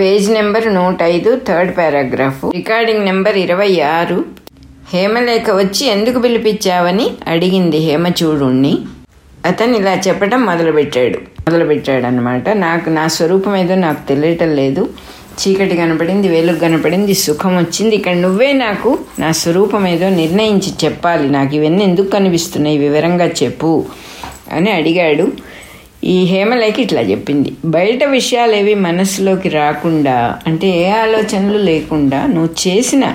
Page number నూట ఐదు third paragraph. Recording number ఇరవై ఆరు హేమలేఖ వచ్చి ఎందుకు పిలిపించావని అడిగింది హేమచూడుణ్ణి. అతను ఇలా చెప్పడం మొదలుపెట్టాడు. మొదలుపెట్టాడు అనమాట నాకు నా స్వరూపం ఏదో నాకు తెలియటం లేదు. చీకటి కనపడింది వెలుగు కనపడింది సుఖం వచ్చింది. ఇక్కడ నువ్వే నాకు నా స్వరూపం ఏదో నిర్ణయించి చెప్పాలి. నాకు ఇవన్నీ ఎందుకు కనిపిస్తున్నాయి? వివరంగా చెప్పు అని అడిగాడు. ఈ హేమలేఖ ఇట్లా చెప్పింది. బయట విషయాలేవి మనసులోకి రాకుండా అంటే ఏ ఆలోచనలు లేకుండా నువ్వు చేసిన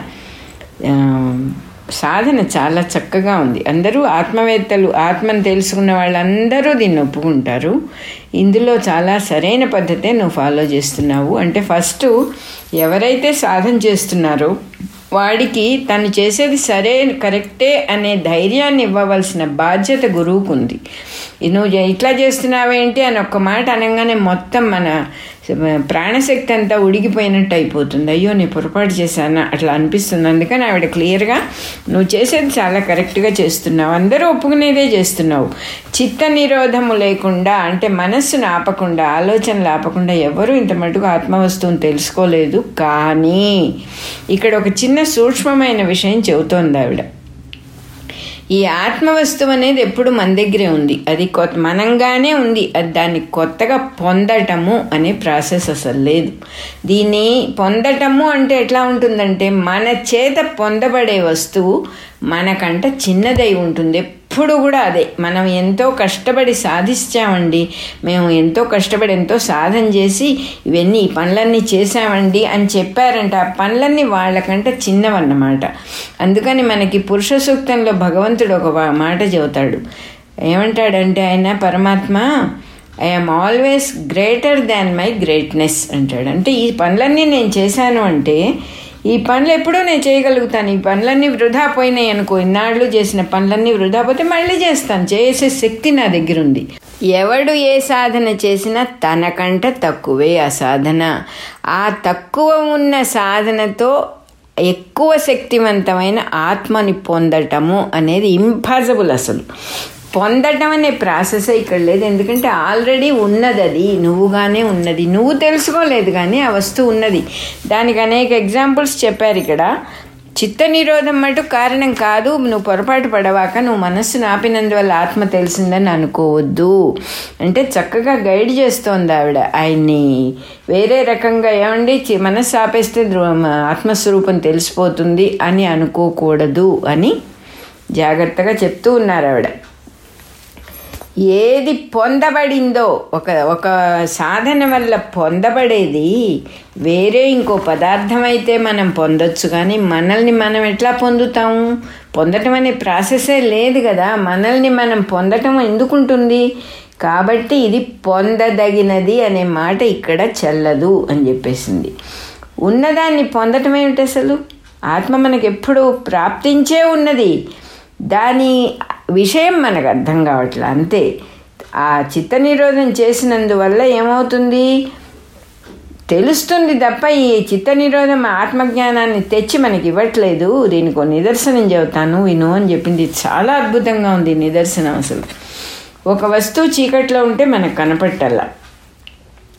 సాధన చాలా చక్కగా ఉంది. అందరూ ఆత్మవేత్తలు ఆత్మను తెలుసుకున్న వాళ్ళందరూ దీన్ని ఒప్పుకుంటారు. ఇందులో చాలా సరైన పద్ధతే నువ్వు ఫాలో చేస్తున్నావు. అంటే ఫస్ట్ ఎవరైతే సాధన చేస్తున్నారో వాడికి తను చేసేది సరే కరెక్టే అనే ధైర్యాన్ని ఇవ్వవలసిన బాధ్యత గురువుకుంది. నువ్వు ఇట్లా చేస్తున్నావేంటి? అని ఒక్క మాట అనగానే మొత్తం మన ప్రాణశక్తి అంతా ఉడిగిపోయినట్టు అయిపోతుంది. అయ్యో నేను పొరపాటు చేశాను? అట్లా అనిపిస్తుంది. అందుకని ఆవిడ క్లియర్గా నువ్వు చేసేది చాలా కరెక్ట్గా చేస్తున్నావు. అందరూ ఒప్పుకునేదే చేస్తున్నావు. చిత్త నిరోధము లేకుండా అంటే మనస్సును ఆపకుండా ఆలోచనలు ఆపకుండా ఎవరూ ఇంత మటుకు ఆత్మవస్తువుని తెలుసుకోలేదు. కానీ ఇక్కడ ఒక చిన్న సూక్ష్మమైన విషయం చెబుతోంది ఆవిడ. ఈ ఆత్మవస్తువు అనేది ఎప్పుడు మన దగ్గరే ఉంది. అది కొత్త మనంగానే ఉంది. అది దాన్ని కొత్తగా పొందటము అనే ప్రాసెస్ అసలు లేదు. దీన్ని పొందటము అంటే ఎట్లా ఉంటుందంటే మన చేత పొందబడే వస్తువు మనకంట చిన్నదై ఉంటుంది. ఎప్పుడు కూడా అదే. మనం ఎంతో కష్టపడి సాధిస్తామండి మేము ఎంతో కష్టపడి ఎంతో సాధన చేసి ఇవన్నీ ఈ పనులన్నీ చేసామండి అని చెప్పారంట. ఆ పనులన్నీ వాళ్ళకంటే చిన్నవన్నమాట. అందుకని మనకి పురుష సూక్తంలో భగవంతుడు ఒక మాట చెబుతాడు. ఏమంటాడంటే ఆయన పరమాత్మ I'm always greater than my greatness అంటాడు. అంటే ఈ పనులన్నీ నేను చేశాను అంటే ఈ పనులు ఎప్పుడూ నేను చేయగలుగుతాను. ఈ పనులన్నీ వృధా పోయినాయి అనుకో. ఇన్నాళ్ళు చేసిన పనులన్నీ వృధా పోతే మళ్ళీ చేస్తాను. చేసే శక్తి నా దగ్గర ఉంది ఎవడు ఏ సాధన చేసినా తనకంటే తక్కువే ఆ సాధన. ఆ తక్కువ ఉన్న సాధనతో ఎక్కువ శక్తివంతమైన ఆత్మని పొందటము అనేది ఇంపాసిబుల్ అసలు. పొందటం అనే ప్రాసెస్ ఇక్కడ లేదు. ఎందుకంటే ఆల్రెడీ ఉన్నది అది. నువ్వుగానే ఉన్నది. నువ్వు తెలుసుకోలేదు కానీ ఆ వస్తువు ఉన్నది. దానికి అనేక ఎగ్జాంపుల్స్ చెప్పారు ఇక్కడ. చిత్త నిరోధం మటు కారణం కాదు. నువ్వు పొరపాటు పడవాక నువ్వు మనస్సు నాపినందువల్ల ఆత్మ తెలిసిందని అనుకోవద్దు. అంటే చక్కగా గైడ్ చేస్తోంది ఆవిడ. ఆయన్ని వేరే రకంగా ఏమండి? చి- మనస్సు ఆపేస్తే ఆత్మస్వరూపం తెలిసిపోతుంది అని అనుకోకూడదు అని జాగ్రత్తగా చెప్తూ ఉన్నారు ఆవిడ. ఏది పొందబడిందో ఒక ఒక సాధన వల్ల పొందబడేది వేరే ఇంకో పదార్థం అయితే మనం పొందొచ్చు కానీ మనల్ని మనం ఎట్లా పొందుతాము? పొందటం అనే ప్రాసెసే లేదు కదా. మనల్ని మనం పొందటం ఎందుకుంటుంది? కాబట్టి ఇది పొందదగినది అనే మాట ఇక్కడ చెల్లదు అని చెప్పేసింది. ఉన్నదాన్ని పొందటం ఏమిటి అసలు? ఆత్మ మనకు ఎప్పుడు ప్రాప్తించే ఉన్నది. దాని విషయం మనకు అర్థం కావట్లే అంతే. ఆ చిత్త నిరోధం చేసినందువల్ల ఏమవుతుంది? తెలుస్తుంది తప్ప ఈ చిత్త నిరోధం ఆత్మజ్ఞానాన్ని తెచ్చి మనకి ఇవ్వట్లేదు. దీనికి ఒక నిదర్శనం చెబుతాను విను అని చెప్పింది. చాలా అద్భుతంగా ఉంది నిదర్శనం అసలు. ఒక వస్తువు చీకట్లో ఉంటే మనకు కనపట్టల్లా.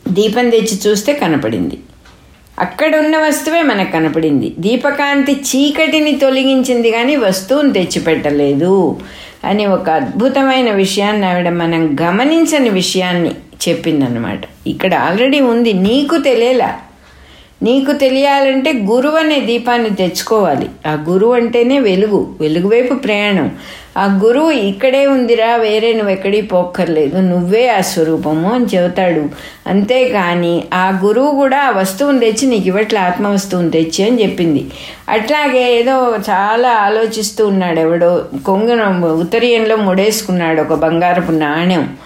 దీపం తెచ్చి చూస్తే కనపడింది. అక్కడ ఉన్న వస్తువే మనకు కనపడింది. దీపకాంతి చీకటిని తొలగించింది కానీ వస్తువుని తెచ్చిపెట్టలేదు. అని ఒక అద్భుతమైన విషయాన్ని ఆవిడ మనం గమనించని విషయాన్ని చెప్పిందనమాట ఇక్కడ ఆల్రెడీ ఉంది నీకు తెలియలా. నీకు తెలియాలంటే గురువు అనే దీపాన్ని తెచ్చుకోవాలి. ఆ గురువు అంటేనే వెలుగు వెలుగు వైపు ప్రయాణం. ఆ గురువు ఇక్కడే ఉందిరా వేరే నువ్వు ఎక్కడికి పోక్కర్లేదు. నువ్వే ఆ స్వరూపము అని చెబుతాడు. అంతేకాని ఆ గురువు కూడా ఆ వస్తువుని తెచ్చి నీకు ఇవ్వట్లే ఆత్మ వస్తువుని తెచ్చి అని చెప్పింది. అట్లాగే ఏదో చాలా ఆలోచిస్తూ ఉన్నాడు ఎవడో. కొంగున ఉత్తరీయంలో ముడేసుకున్నాడు ఒక బంగారపు నాణ్యం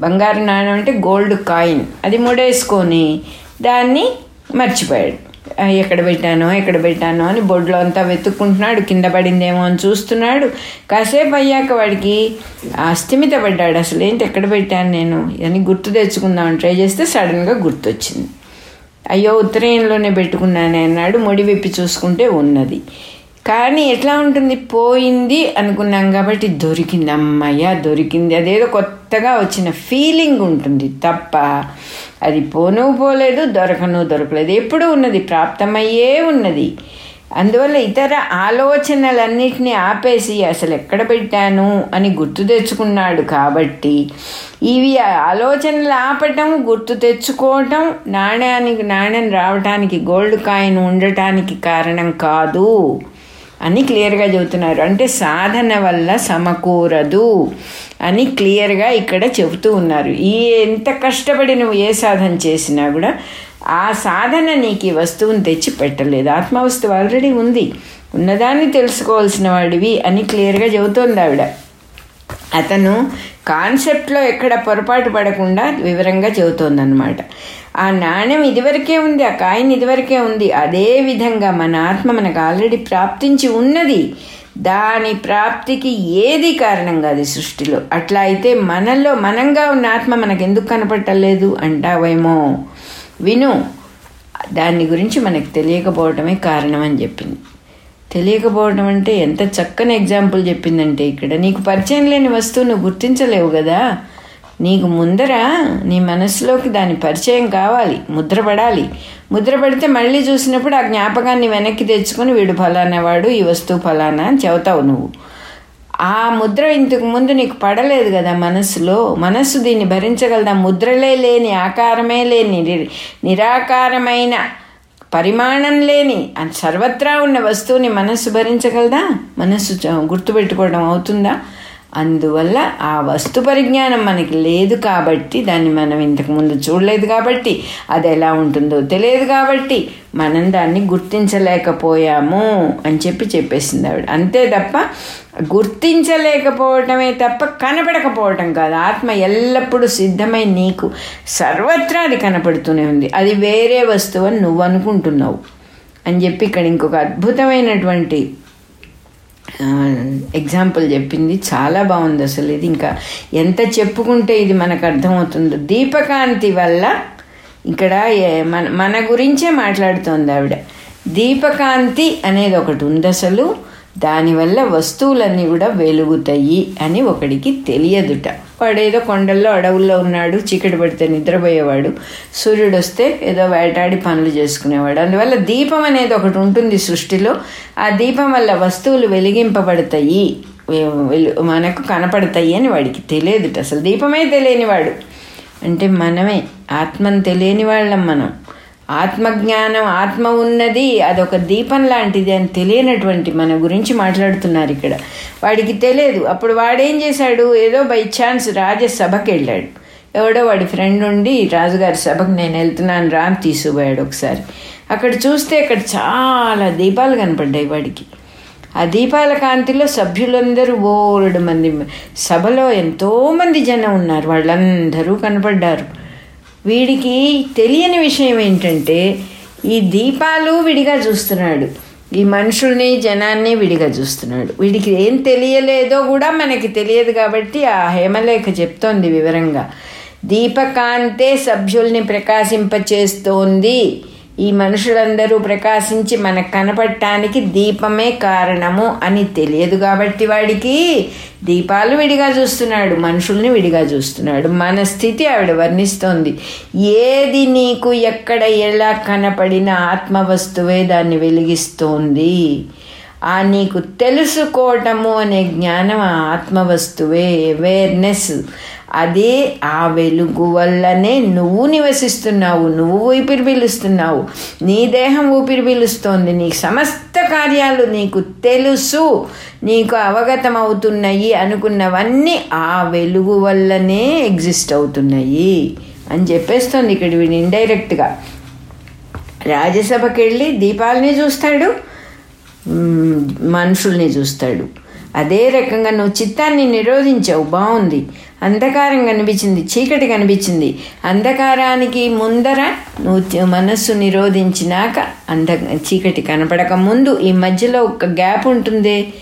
బంగారు నాణ్యం అంటే గోల్డ్ కాయిన్. అది ముడేసుకొని దాన్ని మర్చిపోయాడు. ఎక్కడ పెట్టానో ఎక్కడ పెట్టానో అని బొడ్లో అంతా వెతుక్కుంటున్నాడు కింద పడిందేమో అని చూస్తున్నాడు. కాసేపు అయ్యాక వాడికి అస్థిమిత పడ్డాడు. అసలు ఏంటి ఎక్కడ పెట్టాను నేను? అని గుర్తు తెచ్చుకుందామని ట్రై చేస్తే సడన్గా గుర్తొచ్చింది. అయ్యో ఉత్తరాయణలోనే పెట్టుకున్నానే అన్నాడు. ముడి విప్పి చూసుకుంటే ఉన్నది. కానీ ఎట్లా ఉంటుంది? పోయింది అనుకున్నాం కాబట్టి దొరికింది అమ్మయ్య దొరికింది. అదేదో కొత్తగా వచ్చిన ఫీలింగ్ ఉంటుంది తప్ప అది పోను పోలేదు దొరకను దొరకలేదు. ఎప్పుడు ఉన్నది ప్రాప్తమయ్యే ఉన్నది. అందువల్ల ఇతర ఆలోచనలన్నిటినీ ఆపేసి అసలు ఎక్కడ పెట్టాను అని గుర్తు తెచ్చుకున్నాడు కాబట్టి ఇవి ఆలోచనలు ఆపటం గుర్తు తెచ్చుకోవటం నాణ్యానికి నాణ్యం రావటానికి గోల్డ్ కాయిన్ ఉండటానికి కారణం కాదు. అని క్లియర్గా చెబుతున్నారు. అంటే సాధన వల్ల సమకూరదు అని క్లియర్గా ఇక్కడ చెబుతూ ఉన్నారు. ఈ ఎంత కష్టపడి నువ్వు ఏ సాధన చేసినా కూడా ఆ సాధన నీకు ఈ వస్తువుని తెచ్చి పెట్టలేదు. ఆత్మవస్తువు ఆల్రెడీ ఉంది. ఉన్నదాన్ని తెలుసుకోవాల్సిన వాడివి అని క్లియర్గా చెబుతోంది ఆవిడ. అతను కాన్సెప్ట్లో ఎక్కడ పొరపాటు పడకుండా వివరంగా చెబుతోందనమాట ఆ నాణ్యం ఇదివరకే ఉంది ఆ కాయిన్ ఇదివరకే ఉంది. అదే విధంగా మన ఆత్మ మనకు ఆల్రెడీ ప్రాప్తించి ఉన్నది. దాని ప్రాప్తికి ఏది కారణం కాదు సృష్టిలో. అట్లా అయితే మనలో మనంగా ఉన్న ఆత్మ మనకు ఎందుకు కనపట్టలేదు అంటావేమో? విను. దాని గురించి మనకు తెలియకపోవటమే కారణం అని చెప్పింది. తెలియకపోవడం అంటే ఎంత చక్కని ఎగ్జాంపుల్ చెప్పిందంటే ఇక్కడ నీకు పరిచయం లేని వస్తువు నువ్వు గుర్తించలేవు కదా? నీకు ముందర నీ మనసులోకి దాని పరిచయం కావాలి ముద్రపడాలి ముద్రపడితే మళ్ళీ చూసినప్పుడు ఆ జ్ఞాపకాన్ని వెనక్కి తెచ్చుకొని వీడు ఫలానా వాడు ఈ వస్తువు ఫలానా అని చెబుతావు నువ్వు. ఆ ముద్ర ఇంతకు ముందు నీకు పడలేదు కదా మనస్సులో? మనస్సు దీన్ని భరించగలదా? ముద్రలే లేని ఆకారమే లేని నిరాకారమైన పరిమాణం లేని సర్వత్రా ఉన్న వస్తువుని మనస్సు భరించగలదా? మనస్సు గుర్తుపెట్టుకోవడం అవుతుందా? అందువల్ల ఆ వస్తు పరిజ్ఞానం మనకి లేదు కాబట్టి దాన్ని మనం ఇంతకు ముందు చూడలేదు కాబట్టి అది ఎలా ఉంటుందో తెలియదు కాబట్టి మనం దాన్ని గుర్తించలేకపోయాము అని చెప్పి చెప్పేసింది ఆవిడ. అంతే తప్ప గుర్తించలేకపోవటమే తప్ప కనపడకపోవటం కాదు. ఆత్మ ఎల్లప్పుడూ సిద్ధమై నీకు సర్వత్రా అది కనపడుతూనే ఉంది. అది వేరే వస్తువు అని నువ్వు అనుకుంటున్నావు అని చెప్పి ఇక్కడ ఇంకొక అద్భుతమైనటువంటి ఎగ్జాంపుల్ చెప్పింది. చాలా బాగుంది అసలు ఇది. ఇంకా ఎంత చెప్పుకుంటే ఇది మనకు అర్థమవుతుందో. దీపకాంతి వల్ల ఇక్కడ మన మన గురించే మాట్లాడుతోంది ఆవిడ. దీపకాంతి అనేది ఒకటి ఉంది అసలు. దానివల్ల వస్తువులన్నీ కూడా వెలుగుతాయి అని ఒకడికి తెలియదుట. వాడేదో కొండల్లో అడవుల్లో ఉన్నాడు చీకటి పడితే నిద్రపోయేవాడు. సూర్యుడు వస్తే ఏదో వేటాడి పనులు చేసుకునేవాడు. అందువల్ల దీపం అనేది ఒకటి ఉంటుంది సృష్టిలో. ఆ దీపం వల్ల వస్తువులు వెలిగింపబడతాయి. వెలు మనకు కనపడతాయి అని వాడికి తెలియదుట. అసలు దీపమే తెలియనివాడు. అంటే మనమే ఆత్మను తెలియని వాళ్ళం మనం. ఆత్మజ్ఞానం ఆత్మ ఉన్నది అదొక దీపం లాంటిది అని తెలియనటువంటి మన గురించి మాట్లాడుతున్నారు ఇక్కడ. వాడికి తెలియదు. అప్పుడు వాడేం చేశాడు? ఏదో బై ఛాన్స్ రాజసభకి వెళ్ళాడు. ఎవడో వాడి ఫ్రెండ్ ఉండి రాజుగారి సభకు నేను వెళ్తున్నాను రామ్ తీసుకుపోయాడు ఒకసారి. అక్కడ చూస్తే అక్కడ చాలా దీపాలు కనపడ్డాయి వాడికి. ఆ దీపాల కాంతిలో సభ్యులందరూ బోలెడు మంది సభలో ఎంతోమంది జనం ఉన్నారు. వాళ్ళందరూ కనపడ్డారు. వీడికి తెలియని విషయం ఏంటంటే ఈ దీపాలు విడిగా చూస్తున్నాడు. ఈ మనుషుల్ని జనాన్ని విడిగా చూస్తున్నాడు. వీడికి ఏం తెలియలేదో కూడా మనకి తెలియదు కాబట్టి ఆ హేమలేఖ చెప్తోంది వివరంగా. దీపకాంతే సభ్యుల్ని ప్రకాశింపచేస్తోంది. ఈ మనుషులందరూ ప్రకాశించి మనకు కనపడటానికి దీపమే కారణము అని తెలియదు కాబట్టి వాడికి దీపాలు విడిగా చూస్తున్నాడు మనుషుల్ని విడిగా చూస్తున్నాడు. మన స్థితి ఆవిడ వర్ణిస్తోంది. ఏది నీకు ఎక్కడ ఎలా కనపడిన ఆత్మవస్తువే దాన్ని వెలిగిస్తోంది. ఆ నీకు తెలుసుకోవటము అనే జ్ఞానం ఆ ఆత్మవస్తువే అవేర్నెస్ అదే ఆ వెలుగు వల్లనే నువ్వు నివసిస్తున్నావు నువ్వు ఊపిరి పీలుస్తున్నావు నీ దేహం ఊపిరి పీలుస్తోంది నీ సమస్త కార్యాలు నీకు తెలుసు నీకు అవగతం అవుతున్నాయి అనుకున్నవన్నీ ఆ వెలుగు వల్లనే ఎగ్జిస్ట్ అవుతున్నాయి అని చెప్పేస్తోంది ఇక్కడ వీడు ఇండైరెక్ట్గా. రాజ్యసభకి వెళ్ళి దీపాలని చూస్తాడు మనుషుల్ని చూస్తాడు. అదే రకంగా నువ్వు చిత్తాన్ని నిరోధించావు. బాగుంది అంధకారం కనిపించింది. చీకటి కనిపించింది. అంధకారానికి ముందర నువ్వు మనస్సు నిరోధించినాక అంధ చీకటి కనపడక ముందు ఈ మధ్యలో ఒక గ్యాప్ ఉంటుంది.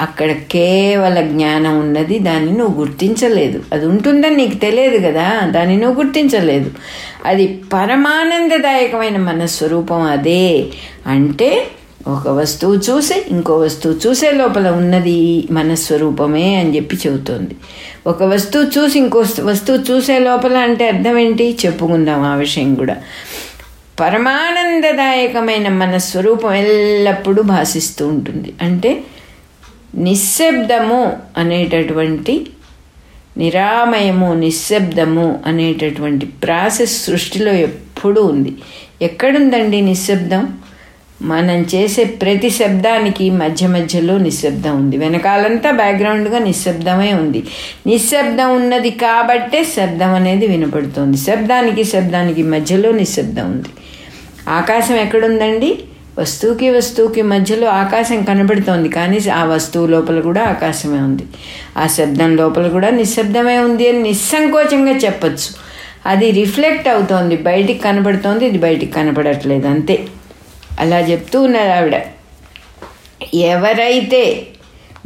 అక్కడ కేవల జ్ఞానం ఉన్నది. దాన్ని నువ్వు గుర్తించలేదు. అది ఉంటుందని నీకు తెలియదు కదా. దాన్ని నువ్వు గుర్తించలేదు. అది పరమానందదాయకమైన మన స్వరూపం అదే. అంటే ఒక వస్తువు చూసి ఇంకో వస్తువు చూసే లోపల ఉన్నది మన స్వరూపమే అని చెప్పి చెబుతోంది ఒక వస్తువు చూసి ఇంకో వస్తువు చూసే లోపల అంటే అర్థం ఏంటి చెప్పుకుందాం ఆ విషయం కూడా పరమానందదాయకమైన మన స్వరూపం ఎల్లప్పుడూ భాషిస్తూ ఉంటుంది అంటే నిశ్శబ్దము అనేటటువంటి నిరామయము నిశ్శబ్దము అనేటటువంటి ప్రాసెస్ సృష్టిలో ఎప్పుడూ ఉంది ఎక్కడుందండి నిశ్శబ్దం మనం చేసే ప్రతి శబ్దానికి మధ్య మధ్యలో నిశ్శబ్దం ఉంది. వెనకాలంతా బ్యాక్గ్రౌండ్గా నిశ్శబ్దమే ఉంది. నిశ్శబ్దం ఉన్నది కాబట్టే శబ్దం అనేది వినపడుతుంది. శబ్దానికి శబ్దానికి మధ్యలో నిశ్శబ్దం ఉంది. ఆకాశం ఎక్కడుందండి? వస్తువుకి వస్తువుకి మధ్యలో ఆకాశం కనబడుతోంది కానీ ఆ వస్తువు లోపల కూడా ఆకాశమే ఉంది. ఆ శబ్దం లోపల కూడా నిశ్శబ్దమే ఉంది అని నిస్సంకోచంగా చెప్పచ్చు. అది రిఫ్లెక్ట్ అవుతోంది. బయటికి కనబడుతోంది ఇది బయటికి కనబడట్లేదు అంతే. అలా చెప్తూ ఉన్నారు ఆవిడ. ఎవరైతే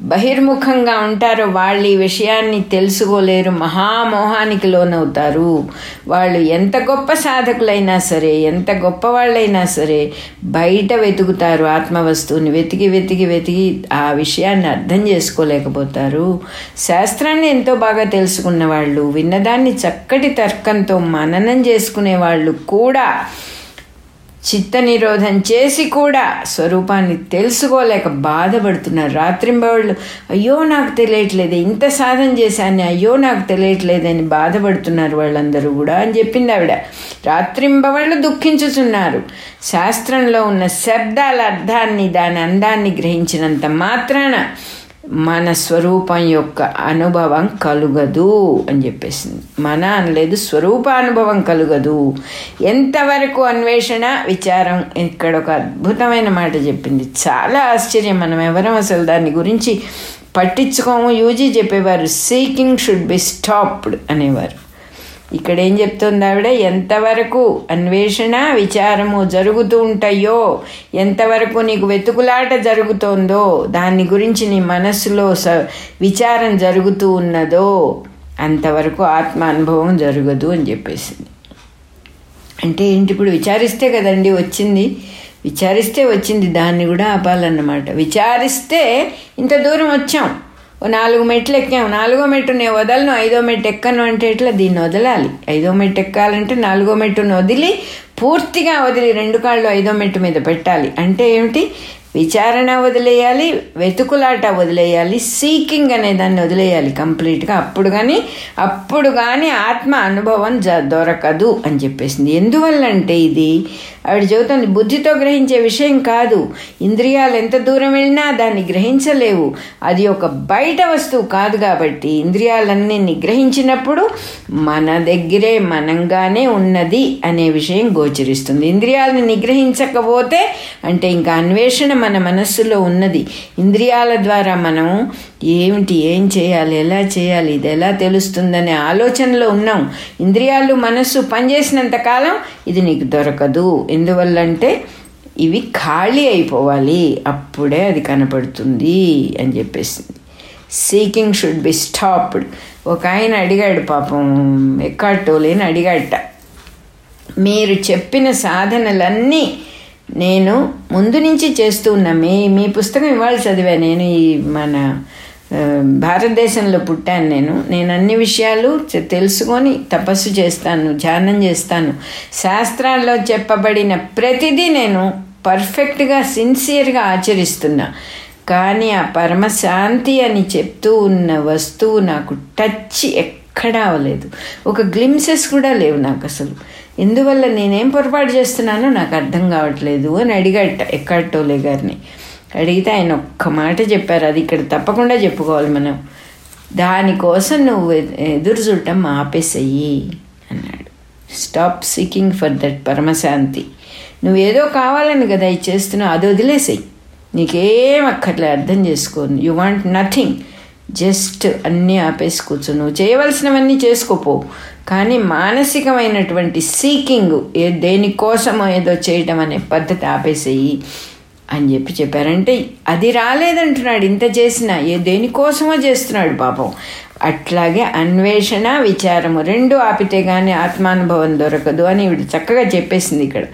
బహిర్ముఖంగా ఉంటారో వాళ్ళు ఈ విషయాన్ని తెలుసుకోలేరు మహామోహానికి లోనవుతారు. వాళ్ళు ఎంత గొప్ప సాధకులైనా సరే ఎంత గొప్ప వాళ్ళైనా సరే బయట వెతుకుతారు ఆత్మవస్తువుని. వెతికి వెతికి వెతికి ఆ విషయాన్ని అర్థం చేసుకోలేకపోతారు. శాస్త్రాన్ని ఎంతో బాగా తెలుసుకున్న వాళ్ళు విన్నదాన్ని చక్కటి తర్కంతో మననం చేసుకునే వాళ్ళు కూడా చిత్త నిరోధం చేసి కూడా స్వరూపాన్ని తెలుసుకోలేక బాధపడుతున్నారు. రాత్రింబవళ్ళు అయ్యో నాకు తెలియట్లేదు. ఇంత సాధన చేశాను అయ్యో నాకు తెలియట్లేదని బాధపడుతున్నారు వాళ్ళందరూ కూడా అని చెప్పింది ఆవిడ. రాత్రింబవళ్ళు దుఃఖించుతున్నారు. శాస్త్రంలో ఉన్న శబ్దాల అర్థాన్ని దాని అందాన్ని గ్రహించినంత మాత్రాన మన స్వరూపం యొక్క అనుభవం కలుగదు అని చెప్పేసింది. మన అనలేదు స్వరూపానుభవం కలుగదు. ఎంతవరకు అన్వేషణ విచారం? ఇక్కడ ఒక అద్భుతమైన మాట చెప్పింది. చాలా ఆశ్చర్యం. మనం ఎవరం అసలు దాని గురించి పట్టించుకోము. యూజీ చెప్పేవారు సీకింగ్ షుడ్ బి స్టాప్డ్ అనేవారు. ఇక్కడ ఏం చెప్తుంది ఆవిడ? ఎంతవరకు అన్వేషణ విచారము జరుగుతూ ఉంటాయో ఎంతవరకు నీకు వెతుకులాట జరుగుతోందో దాని గురించి నీ మనస్సులో స విచారం జరుగుతూ ఉన్నదో అంతవరకు ఆత్మ అనుభవం జరగదు అని చెప్పేసింది. అంటే ఏంటి ఇప్పుడు విచారిస్తే కదండి వచ్చింది? విచారిస్తే వచ్చింది దాన్ని కూడా ఆపాలన్నమాట. విచారిస్తే ఇంత దూరం వచ్చాం. నాలుగు మెట్లు ఎక్కాము నాలుగో మెట్టు నేను వదలను ఐదో మెట్టు ఎక్కను అంటే ఎట్లా? దీన్ని వదలాలి. ఐదో మెట్టు ఎక్కాలంటే నాలుగో మెట్టును వదిలి పూర్తిగా వదిలి రెండు కాళ్ళు ఐదో మెట్టు మీద పెట్టాలి. అంటే ఏమిటి? విచారణ వదిలేయాలి వెతుకులాట వదిలేయాలి సీకింగ్ అనే దాన్ని వదిలేయాలి కంప్లీట్గా. అప్పుడు కానీ అప్పుడు కానీ ఆత్మ అనుభవం జ దొరకదు అని చెప్పేసింది. ఎందువల్లంటే ఇది? ఆవిడ చెబుతుంది బుద్ధితో గ్రహించే విషయం కాదు. ఇంద్రియాలు ఎంత దూరం వెళ్ళినా దాన్ని గ్రహించలేవు. అది ఒక బయట వస్తువు కాదు కాబట్టి ఇంద్రియాలన్నీ నిగ్రహించినప్పుడు మన దగ్గరే మనంగానే ఉన్నది అనే విషయం గోచరిస్తుంది. ఇంద్రియాలను నిగ్రహించకపోతే అంటే ఇంకా అన్వేషణ మన మనస్సులో ఉన్నది. ఇంద్రియాల ద్వారా మనం ఏమిటి ఏం చేయాలి ఎలా చేయాలి ఇది ఎలా తెలుస్తుందనే ఆలోచనలో ఉన్నాం. ఇంద్రియాలు మనస్సు పనిచేసినంత కాలం ఇది నీకు దొరకదు. ఎందువల్లంటే ఇవి ఖాళీ అయిపోవాలి. అప్పుడే అది కనపడుతుంది అని చెప్పేసింది. సీకింగ్ షుడ్ బి స్టాప్డ్ ఒక ఆయన అడిగాడు పాపం ఎక్కాటోలేని అడిగాడట. మీరు చెప్పిన సాధనలన్నీ నేను ముందు నుంచి చేస్తూ ఉన్న. మీ మీ పుస్తకం ఇవాళ చదివా. నేను ఈ మన భారతదేశంలో పుట్టాను నేను. నేను అన్ని విషయాలు తెలుసుకొని తపస్సు చేస్తాను ధ్యానం చేస్తాను. శాస్త్రాల్లో చెప్పబడిన ప్రతిదీ నేను పర్ఫెక్ట్గా సిన్సియర్గా ఆచరిస్తున్నా. కానీ ఆ పరమశాంతి అని చెప్తూ ఉన్న వస్తువు నాకు టచ్ ఎక్కడా అవ్వలేదు. ఒక గ్లిమ్సెస్ కూడా లేవు నాకు అసలు. ఎందువల్ల నేనేం పొరపాటు చేస్తున్నానో నాకు అర్థం కావట్లేదు అని అడిగట ఎక్కటోలే గారిని. అడిగితే ఆయన ఒక్క మాట చెప్పారు. అది ఇక్కడ తప్పకుండా చెప్పుకోవాలి మనం. దానికోసం నువ్వు ఎదురు చూడటం ఆపేసేయి అన్నాడు. స్టాప్ సీకింగ్ ఫర్ దట్ పరమశాంతి. నువ్వేదో కావాలని కదా ఇది చేస్తున్నావు అది వదిలేసేయి. నీకేం అక్కర్లే అర్థం చేసుకో. యు వాంట్ నథింగ్ జస్ట్ అన్నీ ఆపేసి కూర్చో. నువ్వు చేయవలసినవన్నీ చేసుకోపో. కానీ మానసికమైనటువంటి సీకింగ్ ఏ దేనికోసమో ఏదో చేయటం అనే పద్ధతి ఆపేసేయి అని చెప్పి చెప్పారంటే అది రాలేదంటున్నాడు ఇంత చేసినా ఏ దేనికోసమో చేస్తున్నాడు పాపం. అట్లాగే అన్వేషణ విచారము రెండు ఆపితే కానీ ఆత్మానుభవం దొరకదు అని ఇవిడు చక్కగా చెప్పేసింది ఇక్కడ.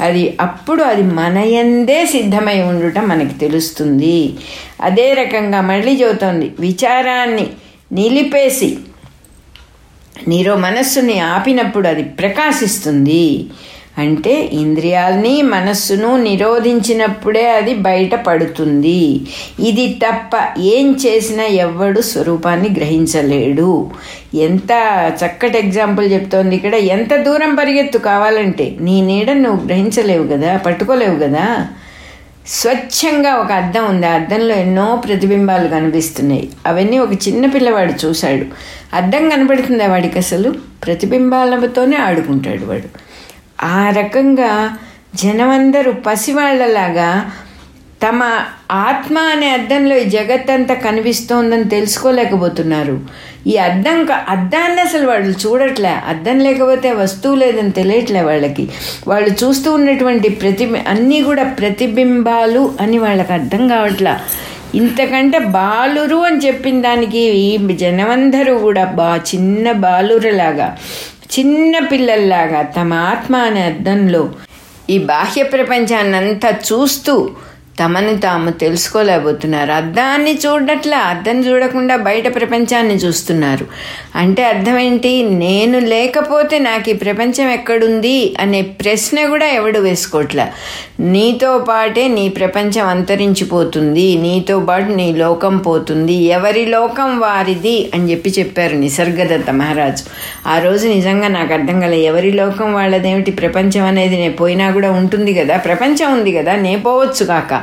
అది అప్పుడు అది మనయందే సిద్ధమై ఉండటం మనకి తెలుస్తుంది. అదే రకంగా మళ్ళీ చెబుతోంది విచారాన్ని నిలిపేసి నీరో మనస్సుని ఆపినప్పుడు అది ప్రకాశిస్తుంది. అంటే ఇంద్రియాల్ని మనస్సును నిరోధించినప్పుడే అది బయట పడుతుంది ఇది తప్ప ఏం చేసినా ఎవ్వడు స్వరూపాన్ని గ్రహించలేడు. ఎంత చక్కటి ఎగ్జాంపుల్ చెప్తోంది ఇక్కడ. ఎంత దూరం పరిగెత్తు కావాలంటే నీ నీడ నువ్వు గ్రహించలేవు కదా పట్టుకోలేవు కదా. స్వచ్ఛంగా ఒక అద్దం ఉంది. ఆ అద్దంలో ఎన్నో ప్రతిబింబాలు కనిపిస్తున్నాయి. అవన్నీ ఒక చిన్న పిల్లవాడు చూశాడు. అద్దం కనబడుతుందా వాడికి అసలు. ప్రతిబింబాలతోనే ఆడుకుంటాడు వాడు. ఆ రకంగా జనమందరూ పసివాళ్ళలాగా తమ ఆత్మ అనే అద్దంలో ఈ జగత్తంతా కనిపిస్తోందని తెలుసుకోలేకపోతున్నారు. ఈ అద్దం అద్దాన్ని అసలు వాళ్ళు చూడట్లే. అద్దం లేకపోతే వస్తువు లేదని తెలియట్లే వాళ్ళకి. వాళ్ళు చూస్తూ ఉన్నటువంటి ప్రతి అన్నీ కూడా ప్రతిబింబాలు అని వాళ్ళకి అర్థం కావట్లా. ఇంతకంటే బాలురు అని చెప్పిన దానికి ఈ జనమందరూ కూడా బా చిన్న బాలురలాగా చిన్న పిల్లల్లాగా తమ ఆత్మ అనే అర్థంలో ఈ బాహ్య ప్రపంచాన్నంతా చూస్తూ తమని తాము తెలుసుకోలేకపోతున్నారు. అద్దాన్ని చూడట్లా అద్దం చూడకుండా బయట ప్రపంచాన్ని చూస్తున్నారు. అంటే అర్థం ఏంటి నేను లేకపోతే నాకు ఈ ప్రపంచం ఎక్కడుంది? అనే ప్రశ్న కూడా ఎవడు వేసుకోవట్లా నీతో పాటే నీ ప్రపంచం అంతరించిపోతుంది. నీతో పాటు నీ లోకం పోతుంది. ఎవరి లోకం వారిది? అని చెప్పి చెప్పారు నిసర్గదత్త మహారాజు. ఆ రోజు నిజంగా నాకు అర్థం కల. ఎవరి లోకం వాళ్ళదేమిటి? ప్రపంచం అనేది నేను పోయినా కూడా ఉంటుంది కదా? ప్రపంచం ఉంది కదా? నే పోవచ్చు కాక.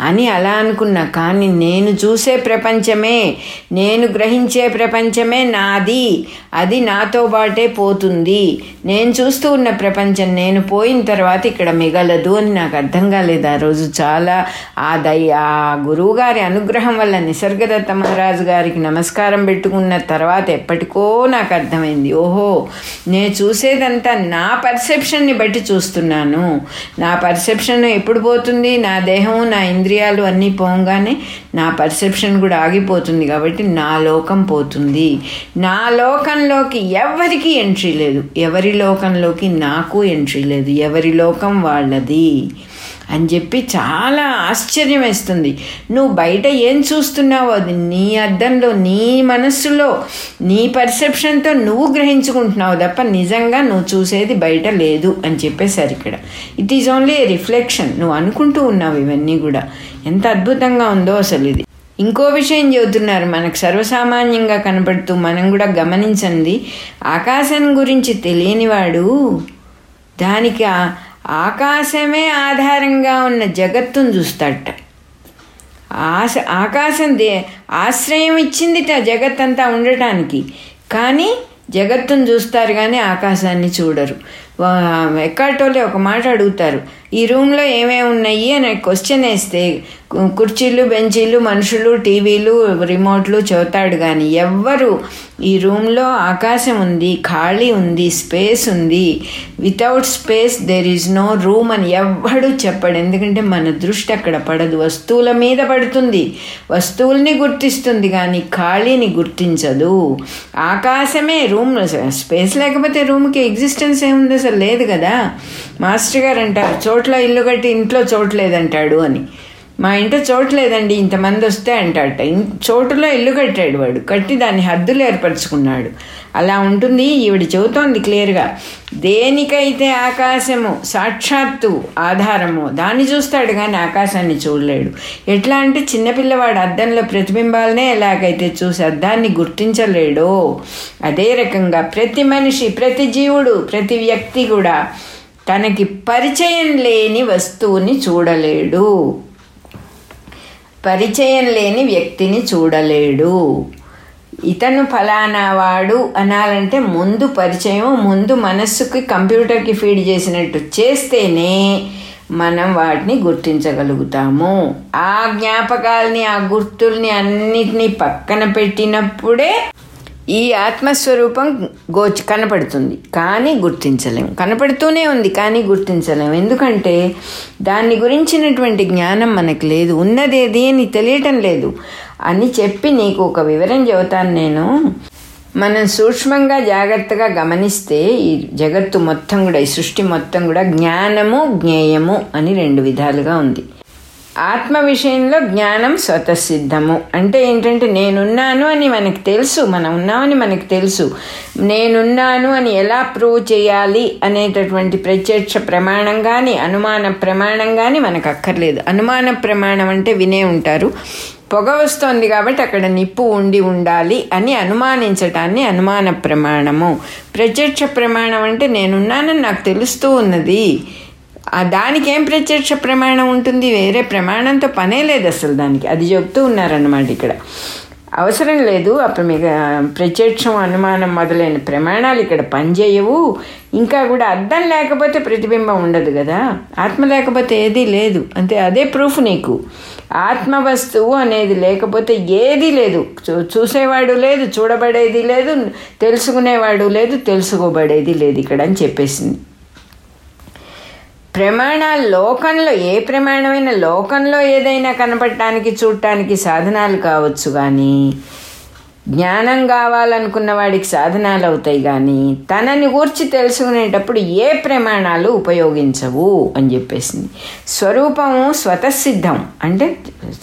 అని అలా అనుకున్నా కానీ నేను చూసే ప్రపంచమే నేను గ్రహించే ప్రపంచమే నాది అది నాతో పాటే పోతుంది. నేను చూస్తూ ఉన్న ప్రపంచం నేను పోయిన తర్వాత ఇక్కడ మిగలదు అని నాకు అర్థం కాలేదు ఆ రోజు చాలా. ఆ దయ ఆ గురువుగారి అనుగ్రహం వల్ల నిసర్గదత్త మహారాజు గారికి నమస్కారం పెట్టుకున్న తర్వాత ఎప్పటికో నాకు అర్థమైంది ఓహో నేను చూసేదంతా నా పర్సెప్షన్ని బట్టి చూస్తున్నాను. నా పర్సెప్షన్ ఎప్పుడు పోతుంది? నా దేహం నా ఇంద్రియాలు అన్నీ పోగానే నా పర్సెప్షన్ కూడా ఆగిపోతుంది కాబట్టి నా లోకం పోతుంది. నా లోకంలోకి ఎవరికి ఎంట్రీ లేదు. ఎవరి లోకంలోకి నాకు ఎంట్రీ లేదు. ఎవరి లోకం వాళ్ళది. అని చెప్పి చాలా ఆశ్చర్యం వేస్తుంది. నువ్వు బయట ఏం చూస్తున్నావో అది నీ అర్థంలో నీ మనస్సులో నీ పర్సెప్షన్తో నువ్వు గ్రహించుకుంటున్నావు తప్ప నిజంగా నువ్వు చూసేది బయట లేదు అని చెప్పేశారు ఇక్కడ. ఇట్ ఈజ్ ఓన్లీ రిఫ్లెక్షన్ నువ్వు అనుకుంటూ ఉన్నావు ఇవన్నీ కూడా. ఎంత అద్భుతంగా ఉందో అసలు ఇది. ఇంకో విషయం చెబుతున్నారు. మనకు సర్వసామాన్యంగా కనపడుతూ మనం కూడా గమనించండి. ఆకాశం గురించి తెలియనివాడు దానికి ఆకాశమే ఆధారంగా ఉన్న జగత్తును చూస్తాడట. ఆశ ఆకాశం దే ఆశ్రయం ఇచ్చిందిట జగత్తంతా ఉండటానికి. కానీ జగత్తును చూస్తారు కానీ ఆకాశాన్ని చూడరు. ఎక్కటోళ్ళే ఒక మాట అడుగుతారు. ఈ రూమ్లో ఏమేమి ఉన్నాయి అని క్వశ్చన్ వేస్తే కుర్చీలు బెంచీలు మనుషులు టీవీలు రిమోట్లు చెబుతాడు కానీ ఎవ్వరు ఈ రూమ్లో ఆకాశం ఉంది ఖాళీ ఉంది స్పేస్ ఉంది. Without space there is no room అని ఎవ్వడు చెప్పడు. ఎందుకంటే మన దృష్టి అక్కడ పడదు. వస్తువుల మీద పడుతుంది. వస్తువుల్ని గుర్తిస్తుంది కానీ ఖాళీని గుర్తించదు. ఆకాశమే రూమ్ స్పేస్ లేకపోతే రూమ్కి ఎగ్జిస్టెన్స్ ఏముంది అసలు? లేదు కదా? మాస్టర్ గారు అంటారు చోట్ల ఇల్లు కట్టి ఇంట్లో చోటు లేదంటాడు అని. మా ఇంట్లో చోటు లేదండి ఇంతమంది వస్తే అంటాడట. చోటులో ఇల్లు కట్టాడు వాడు. కట్టి దాన్ని హద్దులు ఏర్పరచుకున్నాడు. అలా ఉంటుంది ఈవిడ చెబుతోంది క్లియర్గా. దేనికైతే ఆకాశము సాక్షాత్తు ఆధారము దాన్ని చూస్తాడు కానీ ఆకాశాన్ని చూడలేడు. ఎట్లా అంటే చిన్నపిల్లవాడు అద్దంలో ప్రతిబింబాలనే ఎలాగైతే చూసి అద్దాన్ని గుర్తించలేడో అదే రకంగా ప్రతి మనిషి ప్రతి జీవుడు ప్రతి వ్యక్తి కూడా తనకి పరిచయం లేని వస్తువుని చూడలేడు. పరిచయం లేని వ్యక్తిని చూడలేడు. ఇతను ఫలానా వాడు అనాలంటే ముందు పరిచయం ముందు మనస్సుకి కంప్యూటర్కి ఫీడ్ చేసినట్టు చేస్తేనే మనం వాటిని గుర్తించగలుగుతాము. ఆ జ్ఞాపకాలని ఆ గుర్తుల్ని అన్నిటినీ పక్కన పెట్టినప్పుడే ఈ ఆత్మస్వరూపం గోచ కనపడుతుంది. కానీ గుర్తించలేము కనపడుతూనే ఉంది కానీ గుర్తించలేము ఎందుకంటే దాన్ని గురించినటువంటి జ్ఞానం మనకు లేదు. ఉన్నదేది అని తెలియటం లేదు. అని చెప్పి నీకు ఒక వివరం చెబుతాను నేను. మనం సూక్ష్మంగా జాగ్రత్తగా గమనిస్తే ఈ జగత్తు మొత్తం కూడా ఈ సృష్టి మొత్తం కూడా జ్ఞానము జ్ఞేయము అని రెండు విధాలుగా ఉంది. ఆత్మ విషయంలో జ్ఞానం స్వతసిద్ధము. అంటే ఏంటంటే నేనున్నాను అని మనకు తెలుసు మనం ఉన్నామని మనకు తెలుసు. నేనున్నాను అని ఎలా ప్రూవ్ చేయాలి అనేటటువంటి ప్రత్యక్ష ప్రమాణం కానీ అనుమాన ప్రమాణం కానీ మనకు అక్కర్లేదు. అనుమాన ప్రమాణం అంటే వినే ఉంటారు. పొగ వస్తోంది కాబట్టి అక్కడ నిప్పు ఉండి ఉండాలి అని అనుమానించటాన్ని అనుమాన ప్రమాణము. ప్రత్యక్ష ప్రమాణం అంటే నేనున్నానని నాకు తెలుస్తూ ఉన్నది. దానికి ఏం ప్రత్యక్ష ప్రమాణం ఉంటుంది? వేరే ప్రమాణంతో పనే లేదు అసలు దానికి. అది చెప్తూ ఉన్నారన్నమాట ఇక్కడ. అవసరం లేదు. అప్పుడు మీకు ప్రత్యక్షం అనుమానం మొదలైన ప్రమాణాలు ఇక్కడ పనిచేయవు. ఇంకా కూడా అర్థం లేకపోతే ప్రతిబింబం ఉండదు కదా? ఆత్మ లేకపోతే ఏదీ లేదు. అంతే అదే ప్రూఫ్ నీకు. ఆత్మ వస్తువు అనేది లేకపోతే ఏదీ లేదు. చూ- చూసేవాడు లేదు చూడబడేది లేదు తెలుసుకునేవాడు లేదు తెలుసుకోబడేది లేదు ఇక్కడ అని చెప్పేసింది. ప్రమాణాలు లోకంలో ఏ ప్రమాణమైన లోకంలో ఏదైనా కనపడటానికి చూడటానికి సాధనాలు కావచ్చు కానీ జ్ఞానం కావాలనుకున్న వాడికి సాధనాలు అవుతాయి కానీ తనని గూర్చి తెలుసుకునేటప్పుడు ఏ ప్రమాణాలు ఉపయోగించవు అని చెప్పేసింది. స్వరూపము స్వతసిద్ధం. అంటే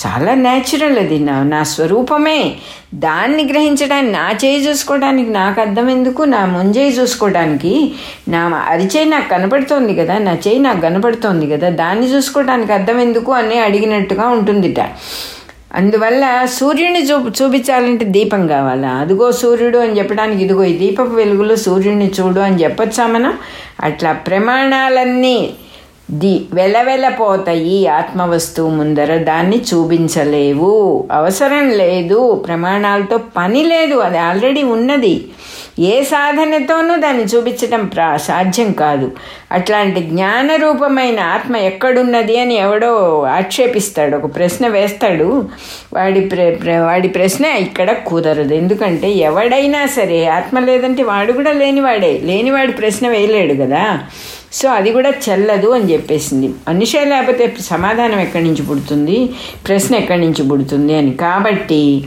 చాలా న్యాచురల్ అది. నా నా స్వరూపమే. దాన్ని గ్రహించడానికి నా చేయి చూసుకోవడానికి నాకు అర్థం ఎందుకు? నా ముంజేయి చూసుకోవడానికి నా అరిచేయి నాకు కనపడుతోంది కదా నా చేయి నాకు కనపడుతోంది కదా దాన్ని చూసుకోవడానికి అర్థం ఎందుకు? అని అడిగినట్టుగా ఉంటుందిట. అందువల్ల సూర్యుని చూ చూపించాలంటే దీపం కావాలా? అదిగో సూర్యుడు అని చెప్పడానికి ఇదిగో ఈ దీపపు వెలుగులో సూర్యుడిని చూడు అని చెప్పొచ్చా మనం? అట్లా ప్రమాణాలన్నీ ది వెలవెలపోతాయి ఆత్మవస్తువు ముందర. దాన్ని చూపించలేవు. అవసరం లేదు. ప్రమాణాలతో పని లేదు. అది ఆల్రెడీ ఉన్నది. ఏ సాధనతోనూ దాన్ని చూపించడం ప్రా సాధ్యం కాదు. అట్లాంటి జ్ఞానరూపమైన ఆత్మ ఎక్కడున్నది అని ఎవడో ఆక్షేపిస్తాడు. ఒక ప్రశ్న వేస్తాడు. వాడి ప్ర ప్ర- వాడి ప్రశ్న ఇక్కడ కుదరదు. ఎందుకంటే ఎవడైనా సరే ఆత్మ లేదంటే వాడు కూడా లేనివాడే. లేనివాడి ప్రశ్న వేయలేడు కదా. సో అది కూడా చెల్లదు అని చెప్పేసింది. మనిషే లేకపోతే సమాధానం ఎక్కడి నుంచి పుడుతుంది? ప్రశ్న ఎక్కడి నుంచి పుడుతుంది అని. కాబట్టి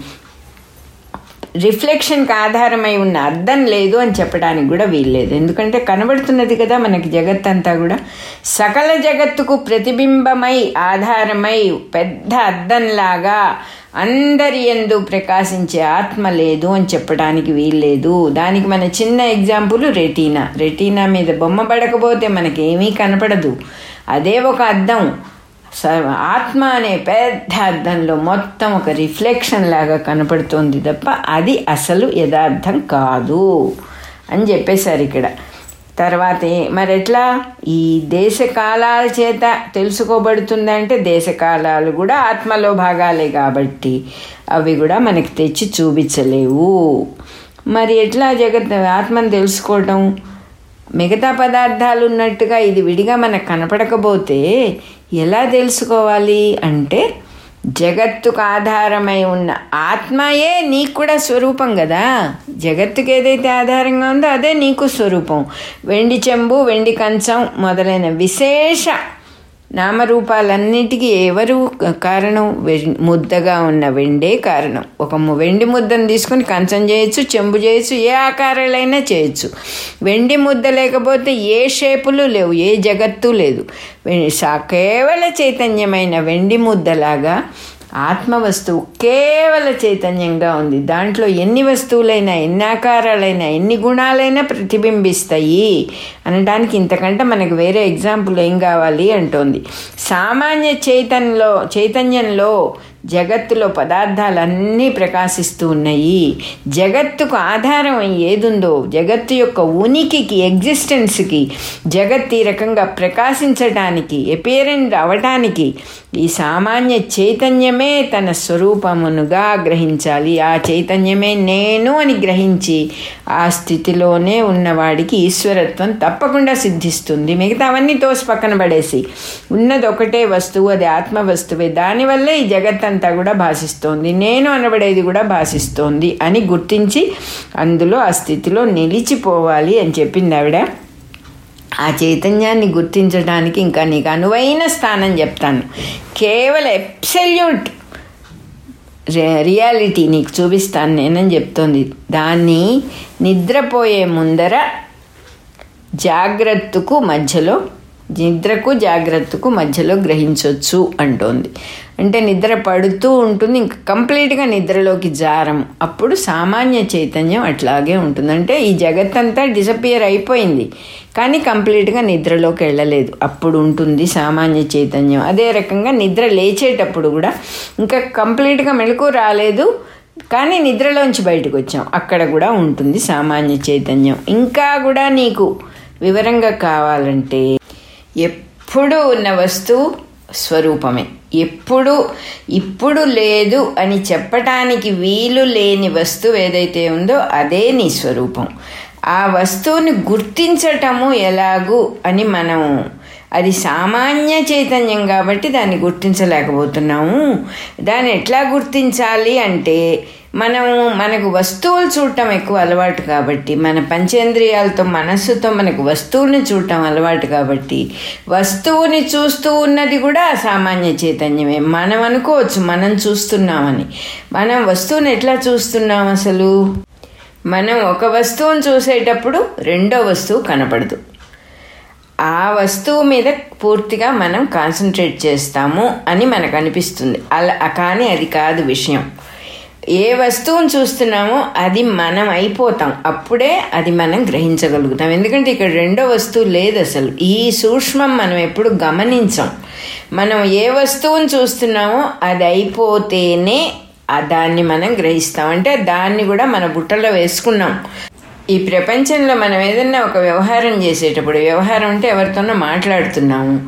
రిఫ్లెక్షన్కి ఆధారమై ఉన్న అర్థం లేదు అని చెప్పడానికి కూడా వీల్లేదు. ఎందుకంటే కనబడుతున్నది కదా మనకి జగత్ అంతా కూడా. సకల జగత్తుకు ప్రతిబింబమై ఆధారమై పెద్ద అద్దంలాగా అందరి ఎందు ప్రకాశించే ఆత్మ లేదు అని చెప్పడానికి వీల్లేదు. దానికి మన చిన్న ఎగ్జాంపుల్ రెటీనా. రెటీనా మీద బొమ్మ పడకపోతే మనకేమీ కనపడదు. అదే ఒక అద్దం. సర్వ ఆత్మ అనే పెద్ద అర్థంలో మొత్తం ఒక రిఫ్లెక్షన్ లాగా కనపడుతోంది తప్ప అది అసలు యథార్థం కాదు అని చెప్పేశారు ఇక్కడ. తర్వాత ఏ- మరి ఎట్లా? ఈ దేశకాలాల చేత తెలుసుకోబడుతుందంటే దేశకాలాలు కూడా ఆత్మలో భాగాలే కాబట్టి అవి కూడా మనకి తెచ్చి చూపించలేవు. మరి ఎట్లా జగత్ ఆత్మను తెలుసుకోవటం? మిగతా పదార్థాలు ఉన్నట్టుగా ఇది విడిగా మనకు కనపడకపోతే ఎలా తెలుసుకోవాలి అంటే జగత్తుకు ఆధారమై ఉన్న ఆత్మయే నీకు కూడా స్వరూపం కదా. జగత్తుకు ఏదైతే ఆధారంగా ఉందో అదే నీకు స్వరూపం. వెండి చెంబు వెండి కంచం మొదలైన విశేష నామరూపాలన్నిటికీ ఎవరు కారణం? ముద్దగా ఉన్న వెండే కారణం. ఒక వెండి ముద్దను తీసుకొని కంచం చేయొచ్చు చెంబు చేయొచ్చు ఏ ఆకారాలైనా చేయొచ్చు. వెండి ముద్ద లేకపోతే ఏ షేపులు లేవు ఏ జగత్తు లేదు. కేవల చైతన్యమైన వెండి ముద్దలాగా ఆత్మ వస్తువు కేవల చైతన్యంగా ఉంది. దాంట్లో ఎన్ని వస్తువులైనా ఎన్ని ఆకారాలైనా ఎన్ని గుణాలైనా ప్రతిబింబిస్తాయి. అనడానికి ఇంతకంటే మనకు వేరే ఎగ్జాంపుల్ ఏం కావాలి అంటోంది. సామాన్య చైతన్యంలో చైతన్యంలో జగత్తులో పదార్థాలన్నీ ప్రకాశిస్తూ ఉన్నాయి. జగత్తుకు ఆధారం ఏదుందో జగత్తు యొక్క ఉనికికి ఎగ్జిస్టెన్స్కి జగత్ ఈ రకంగా ప్రకాశించటానికి ఎపేరెంట్ అవటానికి ఈ సామాన్య చైతన్యమే తన స్వరూపమునుగా గ్రహించాలి. ఆ చైతన్యమే నేను అని గ్రహించి ఆ స్థితిలోనే ఉన్నవాడికి ఈశ్వరత్వం తప్పకుండా సిద్ధిస్తుంది. మిగతావన్నీ తోసి పక్కన పడేసి. ఉన్నది ఒకటే వస్తువు అది ఆత్మ వస్తువే దానివల్లే ఈ జగత్ అంతా కూడా భాషిస్తోంది. నేను అనబడేది కూడా భాషిస్తోంది అని గుర్తించి అందులో ఆ స్థితిలో నిలిచిపోవాలి అని చెప్పింది ఆవిడ. ఆ చైతన్యాన్ని గుర్తించడానికి ఇంకా నీకు అనువైన స్థానం చెప్తాను. కేవలం ఎప్సల్యూట్ రియాలిటీ నీకు చూపిస్తాను నేనని చెప్తోంది. దాన్ని నిద్రపోయే ముందర జాగ్రత్తకు మధ్యలో నిద్రకు జాగ్రత్తకు మధ్యలో గ్రహించవచ్చు అంటోంది. అంటే నిద్ర పడుతూ ఉంటుంది ఇంకా కంప్లీట్గా నిద్రలోకి జారం. అప్పుడు సామాన్య చైతన్యం అట్లాగే ఉంటుంది. అంటే ఈ జగత్తంతా డిసపియర్ అయిపోయింది కానీ కంప్లీట్గా నిద్రలోకి వెళ్ళలేదు. అప్పుడు ఉంటుంది సామాన్య చైతన్యం. అదే రకంగా నిద్ర లేచేటప్పుడు కూడా ఇంకా కంప్లీట్గా మెలకు రాలేదు కానీ నిద్రలోంచి బయటకు వచ్చాం. అక్కడ కూడా ఉంటుంది సామాన్య చైతన్యం. ఇంకా కూడా నీకు వివరంగా కావాలంటే ఎప్పుడు ఉన్న వస్తువు స్వరూపమే. ఎప్పుడు ఇప్పుడు లేదు అని చెప్పటానికి వీలు లేని వస్తువు ఏదైతే ఉందో అదే నీ స్వరూపం. ఆ వస్తువుని గుర్తించటము ఎలాగు అని మనం అది సామాన్య చైతన్యం కాబట్టి దాన్ని గుర్తించలేకపోతున్నాము. దాన్ని ఎట్లా గుర్తించాలి అంటే మనము మనకు వస్తువులు చూడటం ఎక్కువ అలవాటు కాబట్టి మన పంచేంద్రియాలతో మనస్సుతో మనకు వస్తువుని చూడటం అలవాటు కాబట్టి వస్తువుని చూస్తూ ఉన్నది కూడా సామాన్య చైతన్యమే. మనం అనుకోవచ్చు మనం చూస్తున్నామని. మనం వస్తువుని ఎట్లా చూస్తున్నాం అసలు? మనం ఒక వస్తువును చూసేటప్పుడు రెండో వస్తువు కనపడదు. ఆ వస్తువు మీద పూర్తిగా మనం కాన్సన్ట్రేట్ చేస్తాము అని మనకు అనిపిస్తుంది. అలా కానీ అది కాదు విషయం. ఏ వస్తువును చూస్తున్నామో అది మనం అయిపోతాం. అప్పుడే అది మనం గ్రహించగలుగుతాం. ఎందుకంటే ఇక్కడ రెండో వస్తువు లేదు అసలు. ఈ సూక్ష్మం మనం ఎప్పుడు గమనించాం. మనం ఏ వస్తువును చూస్తున్నామో అది అయిపోతేనే దాన్ని మనం గ్రహిస్తాం. అంటే దాన్ని కూడా మన బుట్టలో వేసుకున్నాం. ఈ ప్రపంచంలో మనం ఏదన్నా ఒక వ్యవహారం చేసేటప్పుడు వ్యవహారం అంటే ఎవరితోనో మాట్లాడుతున్నాము.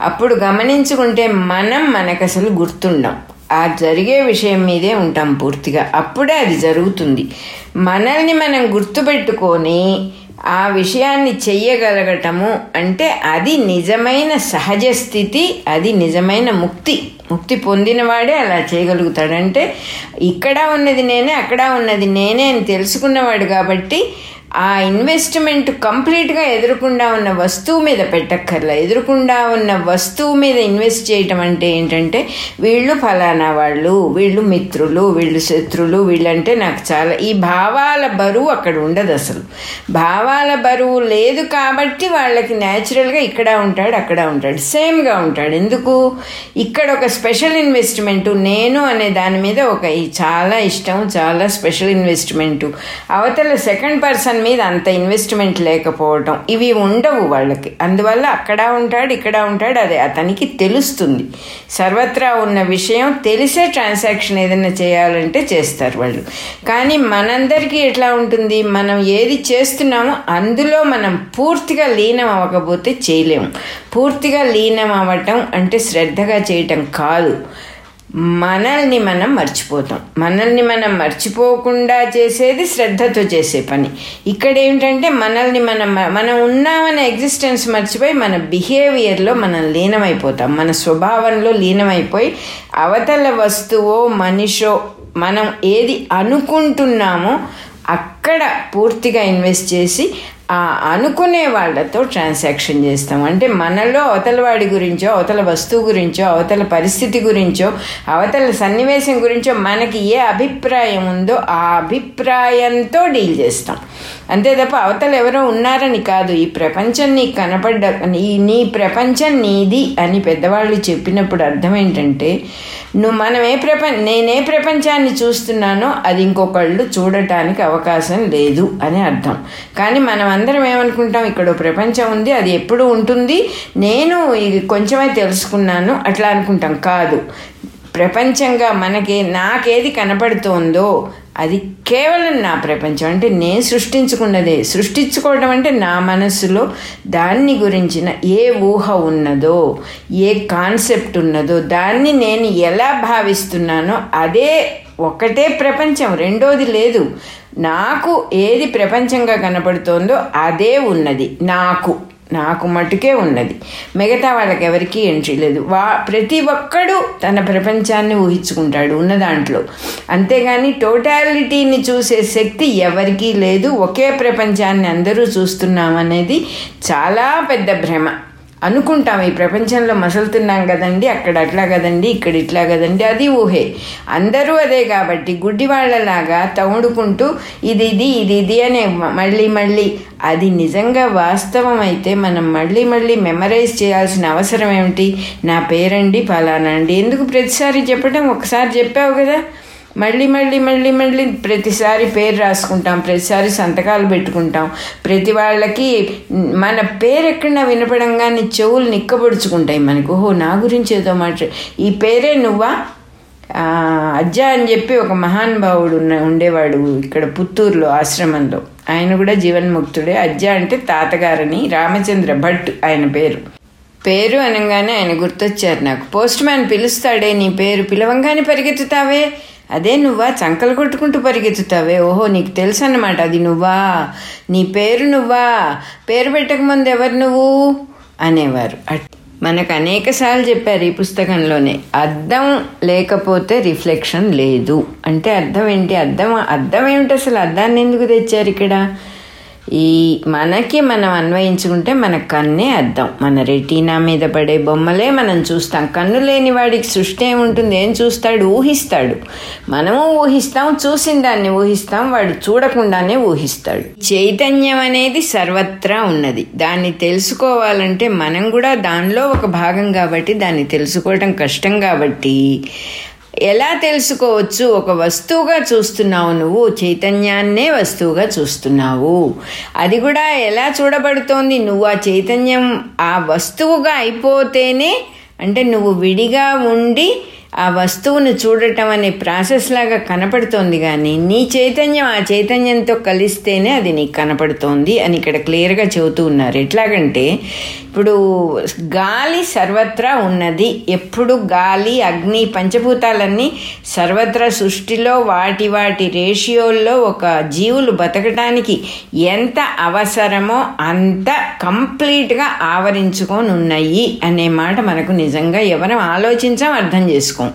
అప్పుడు గమనించుకుంటే మనం మనకు అసలు గుర్తుండం. ఆ జరిగే విషయం మీదే ఉంటాం పూర్తిగా. అప్పుడే అది జరుగుతుంది. మనల్ని మనం గుర్తుపెట్టుకొని ఆ విషయాన్ని చెయ్యగలగటము అంటే అది నిజమైన సహజ స్థితి అది నిజమైన ముక్తి. ముక్తి పొందినవాడే అలా చేయగలుగుతాడంటే ఇక్కడ ఉన్నది నేనే అక్కడ ఉన్నది నేనే అని తెలుసుకున్నవాడు కాబట్టి ఆ ఇన్వెస్ట్మెంట్ కంప్లీట్గా ఎదురుకుండా ఉన్న వస్తువు మీద పెట్టక్కర్లా. ఎదురుకుండా ఉన్న వస్తువు మీద ఇన్వెస్ట్ చేయటం అంటే ఏంటంటే వీళ్ళు ఫలానా వాళ్ళు వీళ్ళు మిత్రులు వీళ్ళు శత్రులు వీళ్ళంటే నాకు చాలా ఈ భావాల బరువు అక్కడ ఉండదు అసలు. భావాల బరువు లేదు కాబట్టి వాళ్ళకి న్యాచురల్గా ఇక్కడ ఉంటాడు అక్కడ ఉంటాడు సేమ్గా ఉంటాడు. ఎందుకు? ఇక్కడ ఒక స్పెషల్ ఇన్వెస్ట్మెంటు నేను అనే దాని మీద ఒక చాలా ఇష్టం చాలా స్పెషల్ ఇన్వెస్ట్మెంటు. అవతల సెకండ్ పర్సన్ మీద అంత ఇన్వెస్ట్మెంట్ లేకపోవటం ఇవి ఉండవు వాళ్ళకి. అందువల్ల అక్కడ ఉంటాడు ఇక్కడ ఉంటాడు అది అతనికి తెలుస్తుంది. సర్వత్రా ఉన్న విషయం తెలిసే ట్రాన్సాక్షన్ ఏదైనా చేయాలంటే చేస్తారు వాళ్ళు. కానీ మనందరికీ ఎట్లా ఉంటుంది? మనం ఏది చేస్తున్నామో అందులో మనం పూర్తిగా లీనం అవ్వకపోతే చేయలేము పూర్తిగా లీనం అవ్వటం అంటే శ్రద్ధగా చేయటం కాదు. మనల్ని మనం మర్చిపోతాం. మనల్ని మనం మర్చిపోకుండా చేసేది శ్రద్ధతో చేసే పని. ఇక్కడ ఏమిటంటే మనల్ని మనం మనం ఉన్నామనే ఎగ్జిస్టెన్స్ మర్చిపోయి మన బిహేవియర్లో మనం లీనమైపోతాం. మన స్వభావంలో లీనమైపోయి అవతల వస్తువో మనిషో మనం ఏది అనుకుంటున్నామో అక్కడ పూర్తిగా ఇన్వెస్ట్ చేసి అనుకునే వాళ్ళతో ట్రాన్సాక్షన్ చేస్తాం. అంటే మనలో అవతల వాడి గురించో అవతల వస్తువు గురించో అవతల పరిస్థితి గురించో అవతల సన్నివేశం గురించో మనకి ఏ అభిప్రాయం ఉందో ఆ అభిప్రాయంతో డీల్ చేస్తాం. అంతే తప్ప అవతల ఎవరో ఉన్నారని కాదు. ఈ ప్రపంచం నీకు కనపడ్డ నీ నీ ప్రపంచం నీది అని పెద్దవాళ్ళు చెప్పినప్పుడు అర్థం ఏంటంటే నువ్వు మనం ఏ ప్రపంచ నేనే ప్రపంచాన్ని చూస్తున్నానో అది ఇంకొకళ్ళు చూడటానికి అవకాశం లేదు అని అర్థం. కానీ మనం అందరం ఏమనుకుంటాం? ఇక్కడ ప్రపంచం ఉంది అది ఎప్పుడు ఉంటుంది? నేను ఇది కొంచెమే తెలుసుకున్నాను అట్లా అనుకుంటాం. కాదు. ప్రపంచంగా మనకి నాకేది కనపడుతోందో అది కేవలం నా ప్రపంచం. అంటే నేను సృష్టించుకున్నదే. సృష్టించుకోవడం అంటే నా మనస్సులో దాన్ని గురించిన ఏ ఊహ ఉన్నదో ఏ కాన్సెప్ట్ ఉన్నదో దాన్ని నేను ఎలా భావిస్తున్నానో అదే ఒకటే ప్రపంచం. రెండోది లేదు. నాకు ఏది ప్రపంచంగా కనపడుతోందో అదే ఉన్నది. నాకు. నాకు మటుకే ఉన్నది. మిగతా వాళ్ళకి ఎవరికీ ఎంట్రీ లేదు. వా ప్రతి ఒక్కడు తన ప్రపంచాన్ని ఊహించుకుంటాడు ఉన్న దాంట్లో. అంతేగాని టోటాలిటీని చూసే శక్తి ఎవరికీ లేదు. ఒకే ప్రపంచాన్ని అందరూ చూస్తున్నామనేది చాలా పెద్ద భ్రమ. అనుకుంటాం ఈ ప్రపంచంలో మసలుతున్నాం కదండి అక్కడ అట్లా కదండి ఇక్కడ ఇట్లా కదండి అది ఊహే. అందరూ అదే కాబట్టి గుడ్డి వాళ్ళలాగా తవుడుకుంటూ ఇది ఇది ఇది ఇది అనే మళ్ళీ మళ్ళీ అది నిజంగా వాస్తవం అయితే మనం మళ్ళీ మళ్ళీ మెమరైజ్ చేయాల్సిన అవసరం ఏమిటి? నా పేరండి ఫలానా అండి. ఎందుకు ప్రతిసారి చెప్పడం ఒకసారి చెప్పావు కదా? మళ్ళీ మళ్ళీ మళ్ళీ మళ్ళీ ప్రతిసారి పేరు రాసుకుంటాం ప్రతిసారి సంతకాలు పెట్టుకుంటాం. ప్రతి వాళ్ళకి మన పేరు ఎక్కడన్నా వినపడంగానే చెవులు నిక్కబడుచుకుంటాయి మనకు. ఓహో నా గురించి ఏదో మాట. ఈ పేరే నువ్వా? అజ్జ అని చెప్పి ఒక మహానుభావుడు ఉన్న ఉండేవాడు ఇక్కడ పుత్తూరులో ఆశ్రమంలో. ఆయన కూడా జీవన్ముక్తుడే. అజ్జ అంటే తాతగారని రామచంద్ర భట్ ఆయన పేరు. పేరు అనగానే ఆయన గుర్తొచ్చారు నాకు. పోస్ట్ మ్యాన్ పిలుస్తాడే నీ పేరు. పిలవంగానే పరిగెత్తుతావే? అదే నువ్వా? చంకలు కొట్టుకుంటూ పరిగెత్తుతావే. ఓహో నీకు తెలుసు అన్నమాట అది నువ్వా? నీ పేరు నువ్వా? పేరు పెట్టకముందు ఎవరు నువ్వు? అనేవారు. మనకు అనేక సార్లు చెప్పారు ఈ పుస్తకంలోనే. అర్థం లేకపోతే రిఫ్లెక్షన్ లేదు. అంటే అర్థం ఏంటి? అర్థం అర్థం ఏమిటి అసలు? అర్థాన్ని ఎందుకు తెచ్చారు ఇక్కడ? ఈ మనకి మనం అన్వయించుకుంటే మన కన్నే అర్థం మన రెటీనా మీద పడే బొమ్మలే మనం చూస్తాం. కన్ను లేని వాడికి సృష్టి ఏముంటుంది? ఏం చూస్తాడు? ఊహిస్తాడు. మనము ఊహిస్తాం చూసిన దాన్ని ఊహిస్తాం వాడు చూడకుండానే ఊహిస్తాడు. చైతన్యం అనేది సర్వత్రా ఉన్నది. దాన్ని తెలుసుకోవాలంటే మనం కూడా దానిలో ఒక భాగం కాబట్టి దాన్ని తెలుసుకోవటం కష్టం కాబట్టి ఎలా తెలుసుకోవచ్చు? ఒక వస్తువుగా చూస్తున్నావు నువ్వు చైతన్యాన్నే వస్తువుగా చూస్తున్నావు. అది కూడా ఎలా చూడబడుతోంది? నువ్వు ఆ చైతన్యం ఆ వస్తువుగా అయిపోతేనే అంటే నువ్వు విడిగా ఉండి ఆ వస్తువును చూడటం అనే ప్రాసెస్ లాగా కనపడుతోంది కానీ నీ చైతన్యం ఆ చైతన్యంతో కలిస్తేనే అది నీకు కనపడుతోంది అని ఇక్కడ క్లియర్గా చెబుతూ ఉన్నారు. ఎట్లాగంటే ఇప్పుడు గాలి సర్వత్రా ఉన్నది. ఎప్పుడు గాలి అగ్ని పంచభూతాలన్నీ సర్వత్రా సృష్టిలో వాటి వాటి రేషియోల్లో ఒక జీవులు బతకటానికి ఎంత అవసరమో అంత కంప్లీట్గా ఆవరించుకొని ఉన్నాయి అనే మాట మనకు నిజంగా ఎవరం ఆలోచించాం అర్థం చేసుకోం.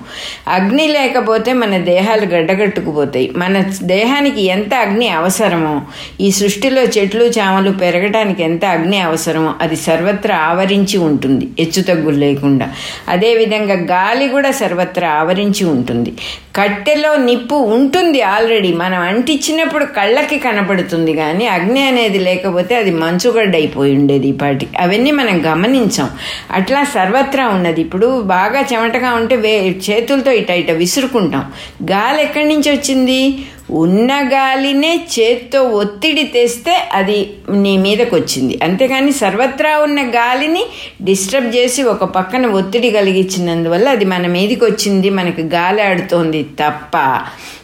అగ్ని లేకపోతే మన దేహాలు గడ్డగట్టుకుపోతాయి. మన దేహానికి ఎంత అగ్ని అవసరమో ఈ సృష్టిలో చెట్లు చామలు పెరగటానికి ఎంత అగ్ని అవసరమో అది సర్వత్రా ఆవరించి ఉంటుంది హెచ్చుతగ్గులు లేకుండా. అదేవిధంగా గాలి కూడా సర్వత్రా ఆవరించి ఉంటుంది. కట్టెలో నిప్పు ఉంటుంది ఆల్రెడీ. మనం అంటించినప్పుడు కళ్ళకి కనపడుతుంది కానీ అగ్ని అనేది లేకపోతే అది మంచుగడ్డ అయిపోయి ఉండేది ఈ పాటి. అవన్నీ మనం గమనించాం. అట్లా సర్వత్రా ఉన్నది. ఇప్పుడు బాగా చెమటగా ఉంటే వే చేతులతో ఇట ఇట విసురుకుంటాం. గాలి ఎక్కడి నుంచి వచ్చింది? ఉన్న గాలినే చేత్తో ఒత్తిడి తెస్తే అది నీ మీదకి వచ్చింది అంతేకాని సర్వత్రా ఉన్న గాలిని డిస్టర్బ్ చేసి ఒక పక్కన ఒత్తిడి కలిగించినందువల్ల అది మన మీదకి వచ్చింది మనకి గాలి ఆడుతోంది తప్ప.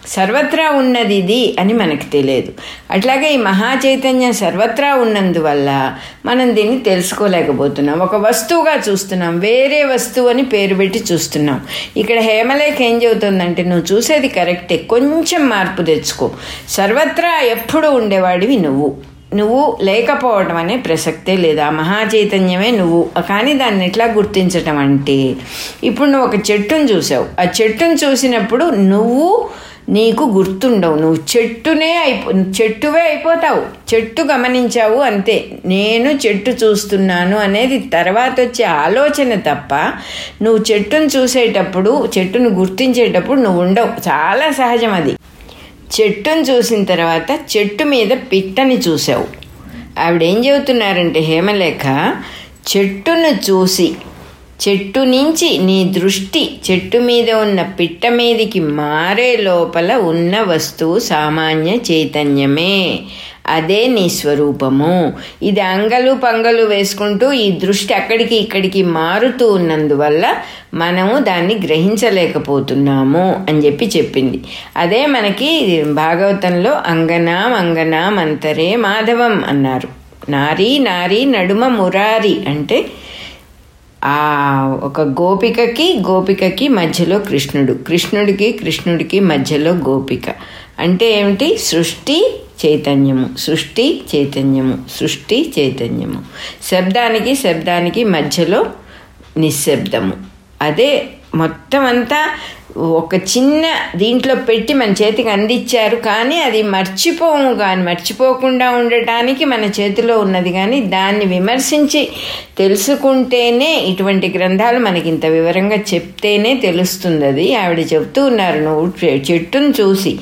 సర్వత్రా ఉన్నది ఇది అని మనకు తెలియదు. అట్లాగే ఈ మహాచైతన్యం సర్వత్రా ఉన్నందువల్ల మనం దీన్ని తెలుసుకోలేకపోతున్నాం. ఒక వస్తువుగా చూస్తున్నాం. వేరే వస్తువు అని పేరు పెట్టి చూస్తున్నాం. ఇక్కడ హేమలేఖ ఏం చెబుతుందంటే నువ్వు చూసేది కరెక్టే. కొంచెం మార్పు తెచ్చుకో. సర్వత్రా ఎప్పుడు ఉండేవాడివి నువ్వు. నువ్వు లేకపోవటం అనే ప్రసక్తే లేదు. ఆ నువ్వు. కానీ దాన్ని ఎట్లా గుర్తించటం అంటే ఇప్పుడు నువ్వు ఒక చెట్టును చూసావు. ఆ చెట్టును చూసినప్పుడు నువ్వు నీకు గుర్తుండవు. నువ్వు చెట్టునే అయిపో చెట్టువే అయిపోతావు. చెట్టు గమనించావు అంతే. నేను చెట్టు చూస్తున్నాను అనేది తర్వాత వచ్చే ఆలోచన తప్ప నువ్వు చెట్టును చూసేటప్పుడు చెట్టును గుర్తించేటప్పుడు నువ్వు ఉండవు. చాలా సహజం అది. చెట్టును చూసిన తర్వాత చెట్టు మీద పిట్టని చూసావు. ఆవిడేం చెబుతున్నారంటే హేమలేఖ చెట్టును చూసి చెట్టు నుంచి నీ దృష్టి చెట్టు మీద ఉన్న పిట్ట మీదికి మారే లోపల ఉన్న వస్తువు సామాన్య చైతన్యమే. అదే నీ స్వరూపము. ఇది అంగలు పంగలు వేసుకుంటూ ఈ దృష్టి అక్కడికి ఇక్కడికి మారుతూ ఉన్నందువల్ల మనము దాన్ని గ్రహించలేకపోతున్నాము అని చెప్పి చెప్పింది. అదే మనకి భాగవతంలో అంగనాం అంగనాం అంతరే మాధవం అన్నారు. నారీ నారీ నడుమ మురారి అంటే ఆ ఒక గోపికకి గోపికకి మధ్యలో కృష్ణుడు. కృష్ణుడికి కృష్ణుడికి మధ్యలో గోపిక. అంటే ఏమిటి? సృష్టి చైతన్యము. సృష్టి చైతన్యము. సృష్టి చైతన్యము. శబ్దానికి శబ్దానికి మధ్యలో నిశ్శబ్దము. అదే మొత్తం అంతా ఒక చిన్న దీంట్లో పెట్టి మన చేతికి అందించారు కానీ అది మర్చిపోము కానీ మర్చిపోకుండా ఉండటానికి మన చేతిలో ఉన్నది. కానీ దాన్ని విమర్శించి తెలుసుకుంటేనే ఇటువంటి గ్రంథాలు మనకి ఇంత వివరంగా చెప్తేనే తెలుస్తుంది. అది ఆవిడ చెప్తూ ఉన్నారు నువ్వు చెట్టును చూసి.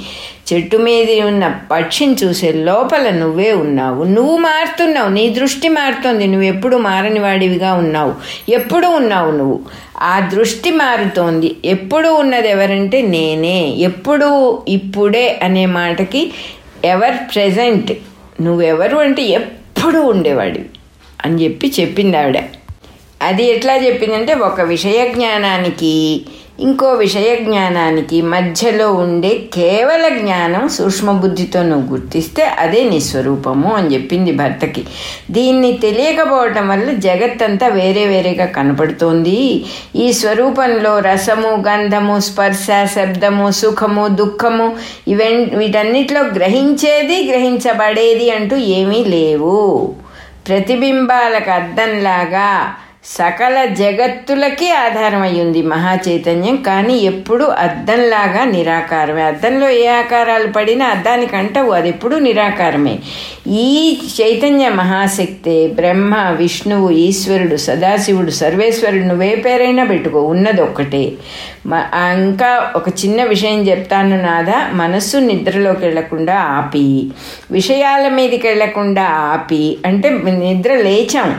చెట్టు మీద ఉన్న పక్షిని చూసే లోపల నువ్వే ఉన్నావు. నువ్వు మారుతున్నావు. నీ దృష్టి మారుతోంది. నువ్వు ఎప్పుడు మారని వాడివిగా ఉన్నావు. ఎప్పుడు ఉన్నావు నువ్వు. ఆ దృష్టి మారుతోంది. ఎప్పుడు ఉన్నది ఎవరంటే నేనే. ఎప్పుడు ఇప్పుడే అనే మాటకి ఎవర్ ప్రెజెంట్ నువ్వెవరు అంటే ఎప్పుడు ఉండేవాడివి అని చెప్పి చెప్పింది ఆవిడ. అది ఎట్లా చెప్పిందంటే ఒక విషయ జ్ఞానానికి ఇంకో విషయ జ్ఞానానికి మధ్యలో ఉండే కేవల జ్ఞానం సూక్ష్మబుద్ధితో నువ్వు గుర్తిస్తే అదే నీ స్వరూపము అని చెప్పింది భర్తకి. దీన్ని తెలియకపోవటం వల్ల జగత్తంతా వేరే వేరేగా కనపడుతోంది. ఈ స్వరూపంలో రసము గంధము స్పర్శ శబ్దము సుఖము దుఃఖము ఇవెన్ వీటన్నిటిలో గ్రహించేది గ్రహించబడేది అంటూ ఏమీ లేవు. ప్రతిబింబాలకు అర్థంలాగా సకల జగత్తులకి ఆధారమయ్యింది మహా మహాచైతన్యం కానీ ఎప్పుడు అద్దంలాగా నిరాకారమే. అద్దంలో ఏ ఆకారాలు పడినా అద్దానికి అంటవు అది ఎప్పుడు నిరాకారమే. ఈ చైతన్య మహాశక్తే బ్రహ్మ విష్ణువు ఈశ్వరుడు సదాశివుడు సర్వేశ్వరుడు నువ్వే పేరైనా పెట్టుకో ఉన్నది ఒక్కటే ఇంకా ఒక చిన్న విషయం చెప్తాను నాదా మనస్సు నిద్రలోకి వెళ్ళకుండా ఆపి విషయాల మీదకి వెళ్ళకుండా ఆపి అంటే నిద్ర లేచాం.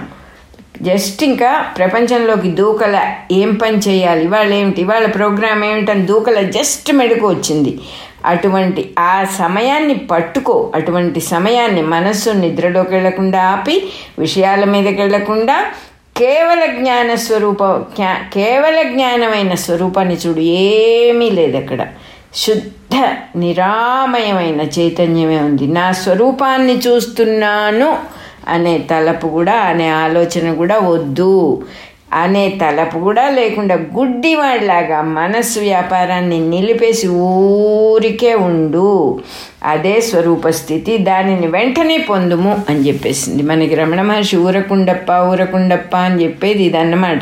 జస్ట్ ఇంకా ప్రపంచంలోకి దూకల ఏం పని చేయాలి? ఇవాళ ఏమిటి ఇవాళ ప్రోగ్రామ్ ఏమిటని దూకల జస్ట్ మెడుకు వచ్చింది. అటువంటి ఆ సమయాన్ని పట్టుకో. అటువంటి సమయాన్ని మనస్సు నిద్రలోకి వెళ్ళకుండా ఆపి విషయాల మీదకి వెళ్ళకుండా కేవల జ్ఞాన స్వరూప కేవల జ్ఞానమైన స్వరూపాన్ని చూడు. ఏమీ లేదు అక్కడ. శుద్ధ నిరామయమైన చైతన్యమే ఉంది. నా స్వరూపాన్ని చూస్తున్నాను. అనే తలపు కూడా అనే ఆలోచన కూడా వద్దు. అనే తలపు కూడా లేకుండా గుడ్డివాడిలాగా మనస్సు వ్యాపారాన్ని నిలిపేసి ఊరికే ఉండు. అదే స్వరూప స్థితి దానిని వెంటనే పొందుము అని చెప్పేసింది. మనకి రమణ మహర్షి ఊరకుండప్ప ఊరకుండప్ప అని చెప్పేది ఇదన్నమాట.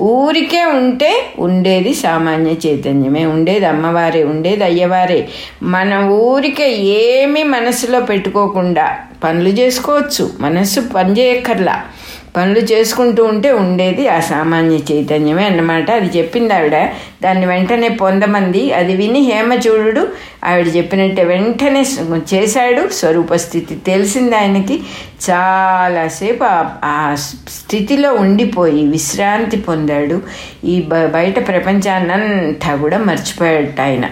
ఊరికే ఉంటే ఉండేది సామాన్య చైతన్యమే ఉండేది అమ్మవారే ఉండేది అయ్యవారే. మన ఊరికే ఏమీ మనసులో పెట్టుకోకుండా పనులు చేసుకోవచ్చు. మనస్సు పని చేయక్కర్లా. పనులు చేసుకుంటూ ఉంటే ఉండేది ఆ సామాన్య చైతన్యమే అన్నమాట. అది చెప్పింది ఆవిడ. దాన్ని వెంటనే పొందమంది. అది విని హేమచూడు ఆవిడ చెప్పినట్టే వెంటనే చేశాడు. స్వరూపస్థితి తెలిసింది ఆయనకి. చాలాసేపు ఆ స్థితిలో ఉండిపోయి విశ్రాంతి పొందాడు. ఈ బయట ప్రపంచాన్నంతా కూడా మర్చిపోయాడు ఆయన.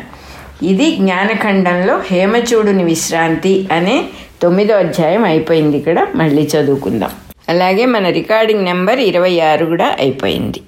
ఇది జ్ఞానఖండంలో హేమచూడుని విశ్రాంతి అనే తొమ్మిదో అధ్యాయం అయిపోయింది ఇక్కడ. మళ్ళీ చదువుకుందాం. అలాగే మన రికార్డింగ్ నెంబర్ ఇరవై ఆరు కూడా అయిపోయింది.